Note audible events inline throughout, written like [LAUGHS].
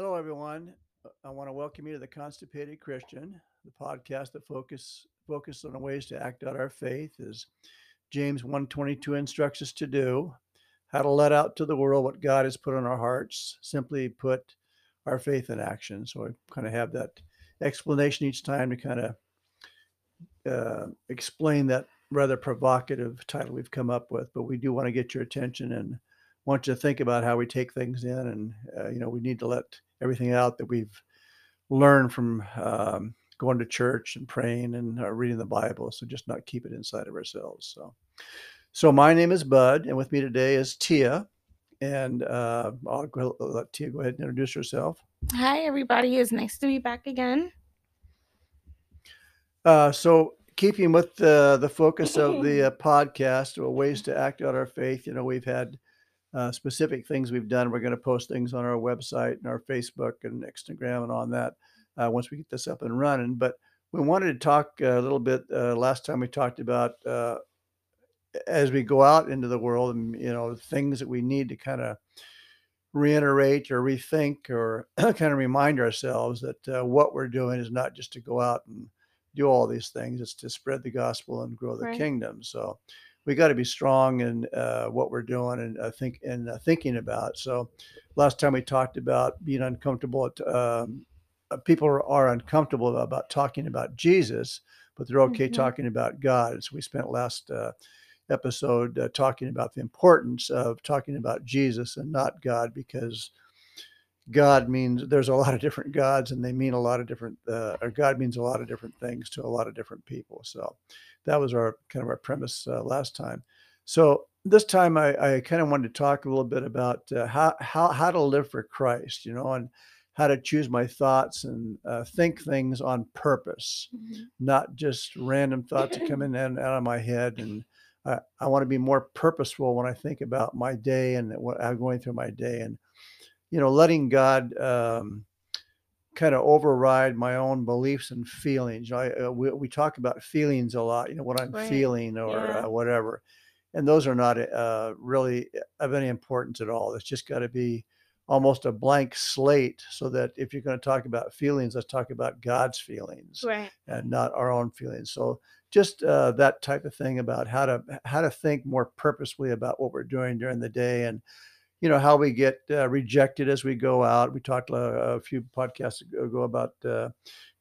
Hello, everyone. Uh, I want to welcome you to the Constipated Christian, the podcast that focus focus on ways to act out our faith, as James 122 instructs us to do. How to let out to the world what God has put on our hearts. Simply put, our faith in action. So I kind of have that explanation each time to kind of uh, explain that rather provocative title we've come up with. But we do want to get your attention and want you to think about how we take things in, and uh, you know we need to let everything out that we've learned from um, going to church and praying and uh, reading the Bible. So just not keep it inside of ourselves. So, so my name is Bud, and with me today is Tia, and uh, I'll go, let Tia go ahead and introduce herself. Hi, everybody. It's nice to be back again. Uh, so keeping with the the focus of the [LAUGHS] uh, podcast, or ways to act out our faith. You know, we've had uh, specific things we've done. We're going to post things on our website and our Facebook and Instagram and on that uh, once we get this up and running. But we wanted to talk a little bit. Uh, last time we talked about uh, as we go out into the world, and you know, things that we need to kind of reiterate or rethink or [CLEARS THROAT] kind of remind ourselves that uh, what we're doing is not just to go out and do all these things; it's to spread the gospel and grow the Right. kingdom. So we got to be strong in uh, what we're doing and uh, think and uh, thinking about. So last time we talked about being uncomfortable. At, um, uh, people are, uncomfortable about talking about Jesus, but they're okay Mhm. talking about God. So we spent last uh, episode uh, talking about the importance of talking about Jesus and not God because God means there's a lot of different gods and they mean a lot of different uh, or God means a lot of different things to a lot of different people. So that was our kind of our premise uh, last time. So this time I, I kind of wanted to talk a little bit about uh, how how how to live for Christ, you know, and how to choose my thoughts and uh, think things on purpose Mhm. not just random thoughts that come in [LAUGHS] and out of my head. And I, I want to be more purposeful when I think about my day and what I'm going through my day, and you know, letting God um, kind of override my own beliefs and feelings. I uh, we, we talk about feelings a lot. You know, what I'm Right. feeling or Yeah. uh, whatever, and those are not uh, really of any importance at all. It's just got to be almost a blank slate so that if you're going to talk about feelings let's talk about god's feelings Right. and not our own feelings. So just uh, that type of thing about how to how to think more purposefully about what we're doing during the day, and you know how we get uh, rejected as we go out. We talked uh, a few podcasts ago about uh,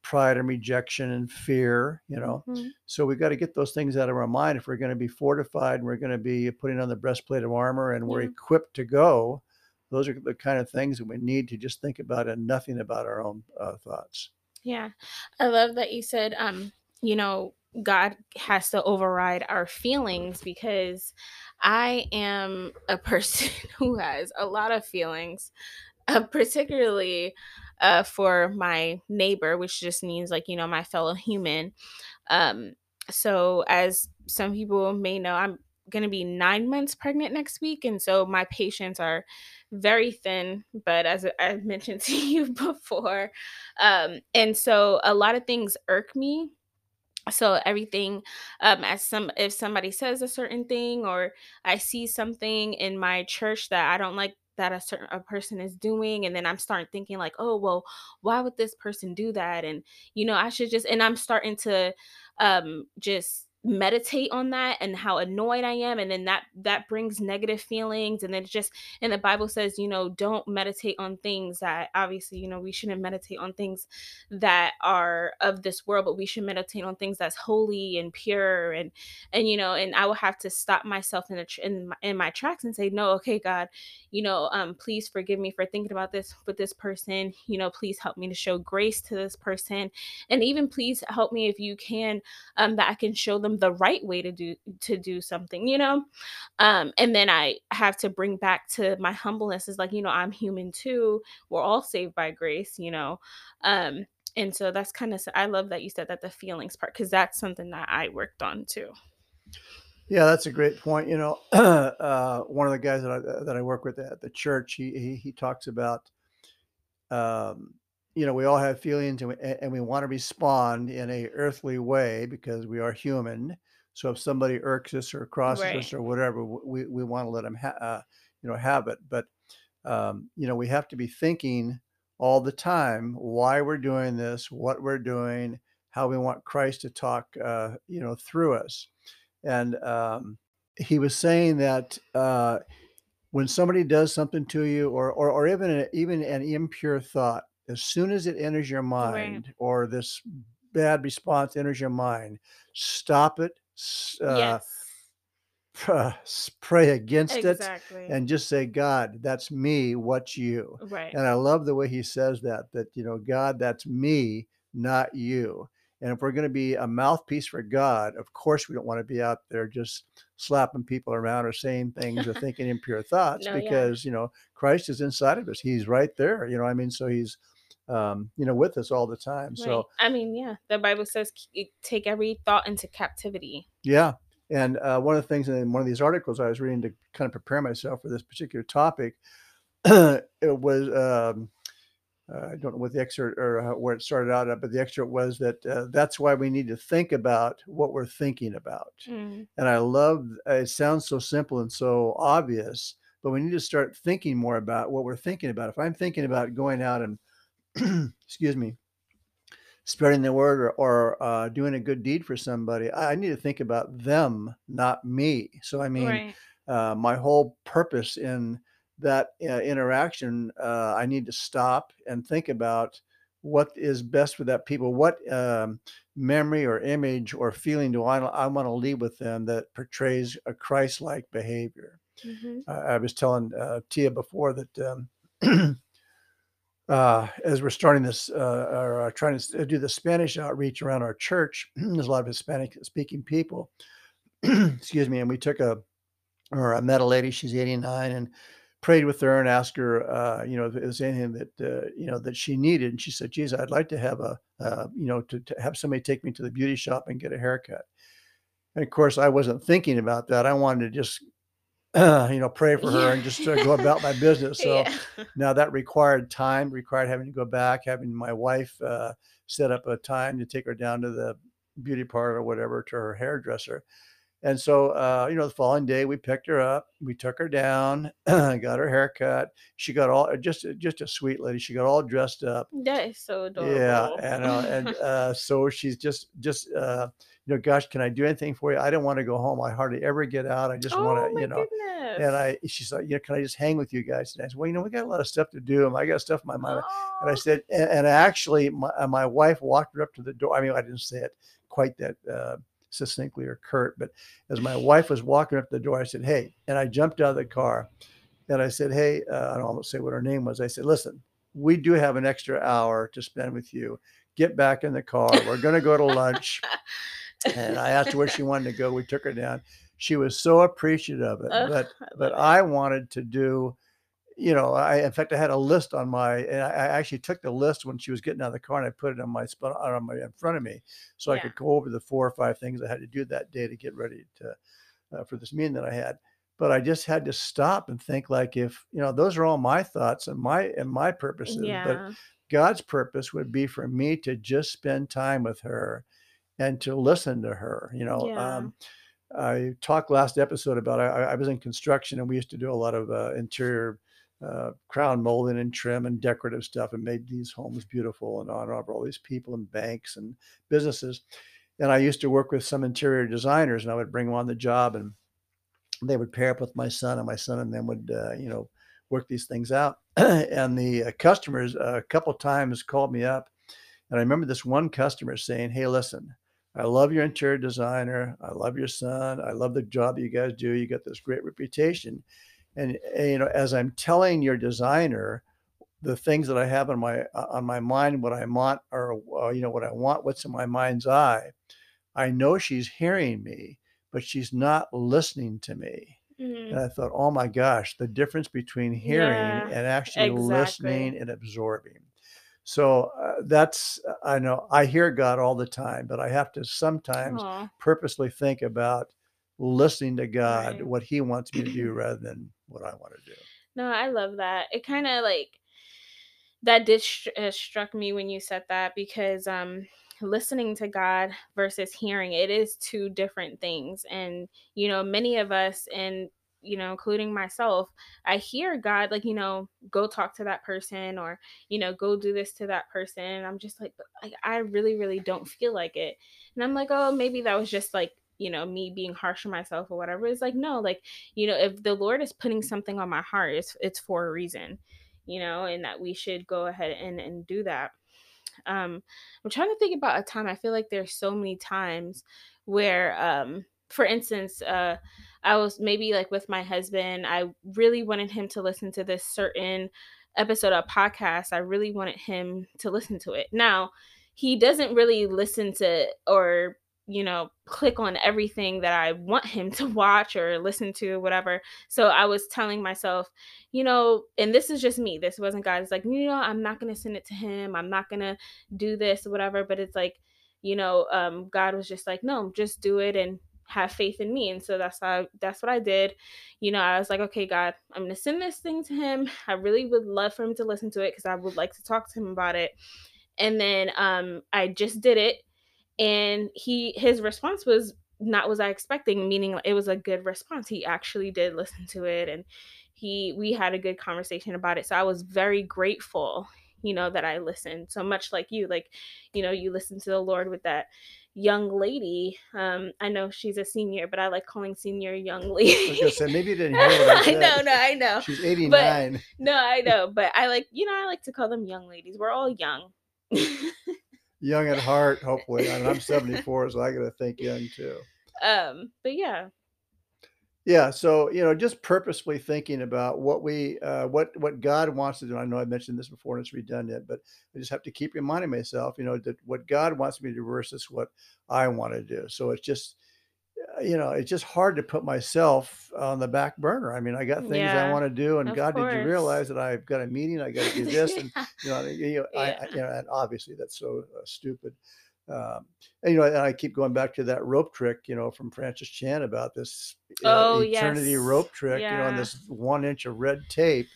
pride and rejection and fear. You know, Mhm. so we got to get those things out of our mind if we're going to be fortified and we're going to be putting on the breastplate of armor and we're Yeah. equipped to go. Those are the kind of things that we need to just think about and nothing about our own uh, thoughts. Yeah. I love that you said, um, you know, God has to override our feelings because I am a [LAUGHS] person who has a lot of feelings, uh, particularly uh, for my neighbor, which just means like, you know, my fellow human. Um, so as some people may know, I'm going to be nine months pregnant next week, and so my patience are very thin. But as I mentioned [LAUGHS] to you before, um, and so a lot of things irk me. So everything, um, as some if somebody says a certain thing or I see something in my church that I don't like that a certain a person is doing and then i'm starting thinking like oh well why would this person do that? And you know i should just and i'm starting to um just meditate on that and how annoyed i am and then that that brings negative feelings and then just and the bible says you know don't meditate on things that obviously you know we shouldn't meditate on things that are of this world but we should meditate on things that's holy and pure and and you know and i will have to stop myself in tr- in my, in my tracks and say no okay god you know um please forgive me for thinking about this with this person you know please help me to show grace to this person and even please help me if you can um that i can show them the right way to do to do something you know? Um and then i have to bring back to my humbleness is like you know i'm human too. We're all saved by grace you know? Um and so that's kind of i love that you said that the feelings part because that's something that i worked on too. Yeah, that's a great point. You know, [CLEARS THROAT] uh, one of the guys that I that I work with at the church, he he, he talks about, um, you know, we all have feelings and we, and we want to respond in a earthly way because we are human. So if somebody irks us or crosses us or whatever, we we want to let them ha- uh, you know have it. But um, you know, we have to be thinking all the time why we're doing this, what we're doing, how we want Christ to talk, uh, you know, through us. And um, he was saying that uh, when somebody does something to you, or or, or even even an impure thought, as soon as it enters your mind, right. or this bad response enters your mind, stop it. Uh, yes pray against exactly. it and just say god that's me what's you right and i love the way he says that that you know god that's me not you and if we're going to be a mouthpiece for god of course we don't want to be out there just slapping people around or saying things or thinking impure [LAUGHS] thoughts no, because yeah. you know christ is inside of us he's right there you know i mean so he's um, you know, with us all the time. Right. So I mean, yeah, the Bible says take every thought into captivity. Yeah, and uh, one of the things in one of these articles I was reading to kind of prepare myself for this particular topic, [CLEARS THROAT] it was um, uh, I don't know what the excerpt or uh, where it started out at, but the excerpt was that uh, that's why we need to think about what we're thinking about. Mm. And I love it sounds so simple and so obvious, but we need to start thinking more about what we're thinking about. If I'm thinking about going out and [CLEARS THROAT] excuse me, spreading the word or, or uh, doing a good deed for somebody, I need to think about them, not me. So, I mean, right. uh, my whole purpose in that uh, interaction, uh, I need to stop and think about what is best for that people. What um, memory or image or feeling do I, I want to leave with them that portrays a Christ like behavior? Mm-hmm. I was telling uh, Tia before that. Um, [CLEARS THROAT] uh, as we're starting this uh, or uh, trying to do the Spanish outreach around our church, [CLEARS THROAT] there's a lot of Hispanic speaking people. [CLEARS THROAT] Excuse me. And we took a, or I met a lady, she's 89, and prayed with her and asked her, uh, you know, if there's anything that, uh, you know, that she needed. And she said, geez, I'd like to have a, uh, you know, to, to have somebody take me to the beauty shop and get a haircut. And of course, I wasn't thinking about that. I wanted to just uh, [CLEARS THROAT] you know, pray for her yeah. and just uh, go about my business. [LAUGHS] So yeah. now that required time, required having to go back, having my wife uh, set up a time to take her down to the beauty parlor or whatever to her hairdresser. And so, uh, you know, the following day we picked her up, we took her down, [CLEARS THROAT] got her hair cut. She got all just just a sweet lady. She got all dressed up. That is so adorable. Yeah, and uh, [LAUGHS] and uh, so she's just just uh, you know, gosh, can I do anything for you? I don't want to go home. I hardly ever get out. I just oh, want to, you know. Goodness. And I, she's like, you know, can I just hang with you guys? And I said, well, you know, we got a lot of stuff to do. I got stuff in my mind. Oh. And I said, and, and actually, my, uh, my wife walked her up to the door. I mean, I didn't say it quite that uh, succinctly or curt, but as my wife was walking up the door, I said, hey, and I jumped out of the car and I said, hey, uh, I don't to say what her name was. I said, listen, we do have an extra hour to spend with you. Get back in the car. We're going to go to lunch and I asked her where she wanted to go. We took her down. She was so appreciative of it, but I but it. I wanted to do, you know, I in fact I had a list on my, and I, actually took the list when she was getting out of the car and I put it on my spot on my in front of me, so yeah. I could go over the four or five things I had to do that day to get ready to uh, for this meeting that I had. But I just had to stop and think like if you know those are all my thoughts and my and my purposes, yeah. but God's purpose would be for me to just spend time with her and to listen to her. You know, yeah. um, I talked last episode about I, I, was in construction and we used to do a lot of uh, interior uh, crown molding and trim and decorative stuff and made these homes beautiful and on over all these people and banks and businesses. And I used to work with some interior designers and I would bring them on the job and they would pair up with my son and my son and them would, uh, you know, work these things out. [CLEARS THROAT] and the uh, customers uh, a couple times called me up. And I remember this one customer saying, Hey, listen, I love your interior designer. I love your son. I love the job you guys do. You got this great reputation. And, and, you know, as I'm telling your designer the things that I have on my uh, on my mind, what I want, or uh, you know, what I want, what's in my mind's eye, I know she's hearing me, but she's not listening to me. Mm-hmm. And I thought, oh my gosh, the difference between hearing yeah, and actually exactly. listening and absorbing. So uh, that's, I know I hear God all the time, but I have to sometimes Aww. purposely think about listening to God, right. what He wants me to do [CLEARS THROAT] rather than what I want to do. No, I love that. It kind of like, that did sh- uh, struck me when you said that because um listening to God versus hearing it is two different things and you know many of us and you know, including myself, I hear God like, you know, go talk to that person or, you know, go do this to that person. And I'm just like, like I really, really don't feel like it. And I'm like, oh, maybe that was just like, you know, me being harsh on myself or whatever. It's like, no, like, you know, if the Lord is putting something on my heart, it's it's for a reason, you know, and that we should go ahead and, and do that. Um, I'm trying to think about a time. I feel like there's so many times where um for instance, uh, I was maybe like with my husband, I really wanted him to listen to this certain episode of podcast. I really wanted him to listen to it. Now, he doesn't really listen to or you know click on everything that i want him [LAUGHS] to watch or listen to whatever. So i was telling myself you know and this is just me this wasn't god it's like you know i'm not gonna send it to him i'm not gonna do this whatever but it's like you know um god was just like no just do it and have faith in me and so that's how that's what i did. You know i was like okay god i'm gonna send this thing to him i really would love for him to listen to it because i would like to talk to him about it and then um i just did it and he his response was not was i expecting meaning it was a good response he actually did listen to it and he we had a good conversation about it so i was very grateful you know that i listened so much like you like you know you listen to the lord with that young lady. Um, I know she's a senior, but I like calling senior young lady. I was say maybe you didn't hear what I [LAUGHS] said. know, no, I know. She's 89. No, I know, but I like you know I like to call them young ladies. We're all young. [LAUGHS] young at heart, hopefully. And I'm 74, so I got to think young too. um, but yeah, Yeah, so you know, just purposefully thinking about what we, uh, what what God wants to do. I know I mentioned this before, and it's redundant, but I just have to keep reminding myself, you know, that what God wants me to do versus what I want to do. So it's just, you know, it's just hard to put myself on the back burner. I mean, I got things I yeah, want to do, and of God, did you course. realize that I've got a meeting? I got to [LAUGHS] do this, and you know, you know, I, I, yeah, you know, and obviously that's so uh, stupid. Um, and you know, and I keep going back to that rope trick, you know, from Francis Chan about this uh, Oh eternity yes, rope trick, you know, and yeah, this one inch of red tape.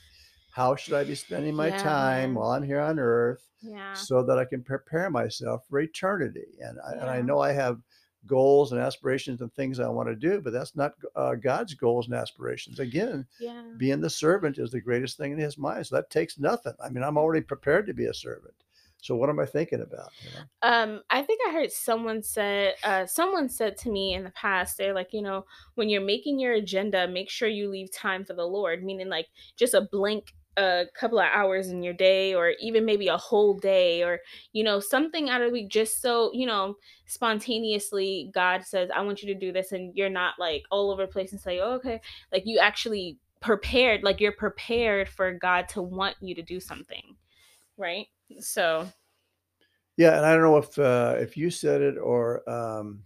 How should I be spending my time while I'm here on earth yeah, so that I can prepare myself for eternity? And I, and I yeah, know I have goals and aspirations and things I want to do, but that's not uh, God's goals and aspirations. Again, yeah. being the servant is the greatest thing in His mind. So that takes nothing. I mean, I'm already prepared to be a servant. So what am I thinking about? You know? Um, I think I heard someone said, uh, someone said to me in the past, they're like, you know, when you're making your agenda, make sure you leave time for the Lord, meaning like just a blank a couple of hours in your day or even maybe a whole day or you know something out of the week just so you know spontaneously god says i want you to do this and you're not like all over the place and say oh, okay. Like you actually prepared like you're prepared for god to want you to do something right? So Yeah, and I don't know if uh, if you said it or um,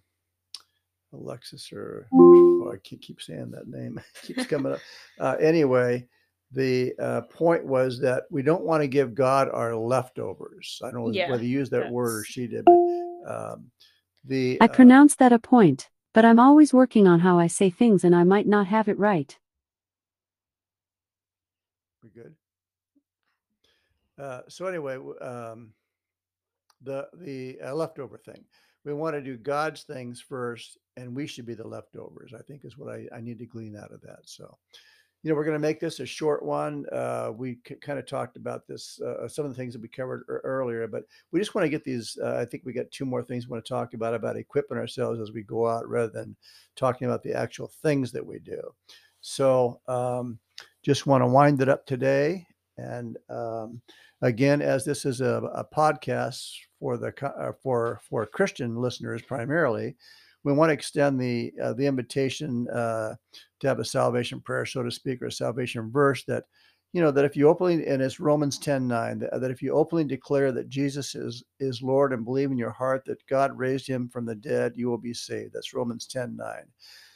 Alexis or [LAUGHS] oh, I keep, keep saying that name. [LAUGHS] It keeps coming up. Uh, anyway, the uh, point was that we don't want to give God our leftovers. I don't know yeah whether you used that word or she did, but um, the I uh, pronounce that a point, but I'm always working on how I say things and I might not have it right. we good. Uh, so anyway, um, the the uh, leftover thing. We want to do God's things first, and we should be the leftovers. I think is what I, I need to glean out of that. So you know, we're going to make this a short one. Uh, we c- kind of talked about this, uh, some of the things that we covered ear- earlier, but we just want to get these. Uh, I think we got two more things we want to talk about about equipping ourselves as we go out, rather than talking about the actual things that we do. So, um, just want to wind it up today. And um, again, as this is a, a podcast for the uh, for for Christian listeners primarily, we want to extend the uh, the invitation. Uh, to have a salvation prayer, so to speak, or a salvation verse that, you know, that if you openly, and it's Romans 10 9, that, that if you openly declare that Jesus is, is Lord and believe in your heart that God raised him from the dead, you will be saved. That's Romans 10 9.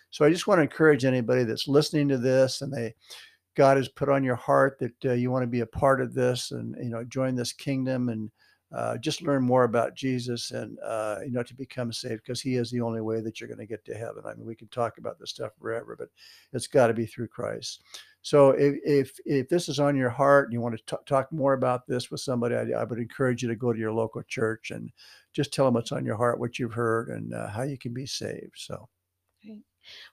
So I just want to encourage anybody that's listening to this and they, God has put on your heart that uh, you want to be a part of this and, you know, join this kingdom and uh, just learn more about Jesus and, uh, you know, to become saved because he is the only way that you're going to get to heaven. I mean, we can talk about this stuff forever, but it's got to be through Christ. So if, if, if this is on your heart and you want to t- talk more about this with somebody, I, I would encourage you to go to your local church and just tell them what's on your heart, what you've heard and uh, how you can be saved. So.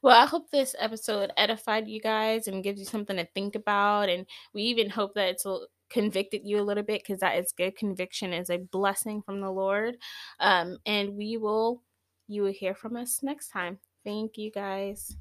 Well, I hope this episode edified you guys and gives you something to think about. And we even hope that it's convicted you a little bit because that is good. Conviction is a blessing from the Lord. Um, and we will, you will hear from us next time. Thank you guys.